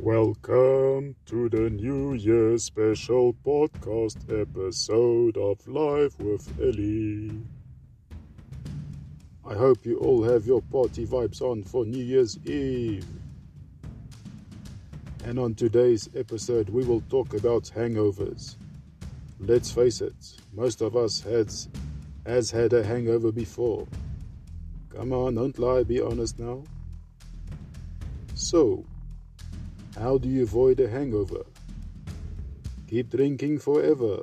Welcome to the New Year special podcast episode of Life with Ellie. I hope you all have your party vibes on for New Year's Eve. And on today's episode, we will talk about hangovers. Let's face it, most of us has, has had a hangover before. Come on, don't lie, be honest now. So, how do you avoid a hangover? Keep drinking forever.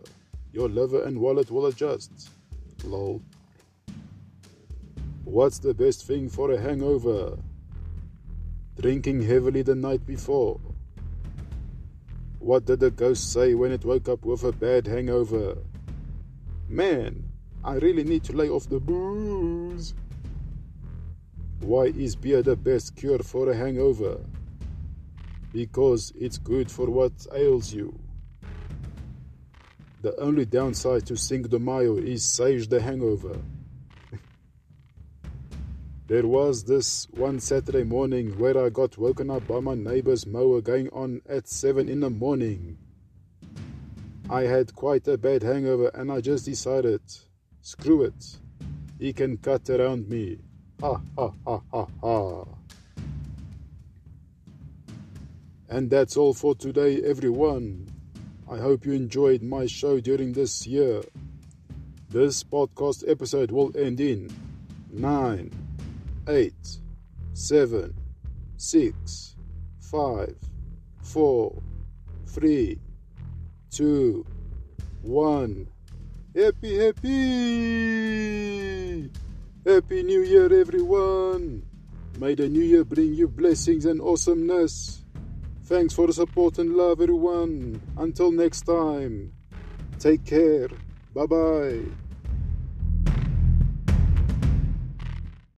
Your liver and wallet will adjust. Lol. What's the best thing for a hangover? Drinking heavily the night before. What did the ghost say when it woke up with a bad hangover? Man, I really need to lay off the booze. Why is beer the best cure for a hangover? Because it's good for what ails you. The only downside to Cinco de Mayo is sage the hangover. there was this one Saturday morning where I got woken up by my neighbor's mower going on at 7 in the morning. I had quite a bad hangover and I just decided, screw it, he can cut around me. Ha ha ha ha ha. And that's all for today, everyone. I hope you enjoyed my show during this year. This podcast episode will end in 9, 8, 7, 6, 5, 4, 3, 2, 1. Happy, happy! Happy New Year, everyone! May the New Year bring you blessings and awesomeness. Thanks for the support and love, everyone. Until next time, take care. Bye bye.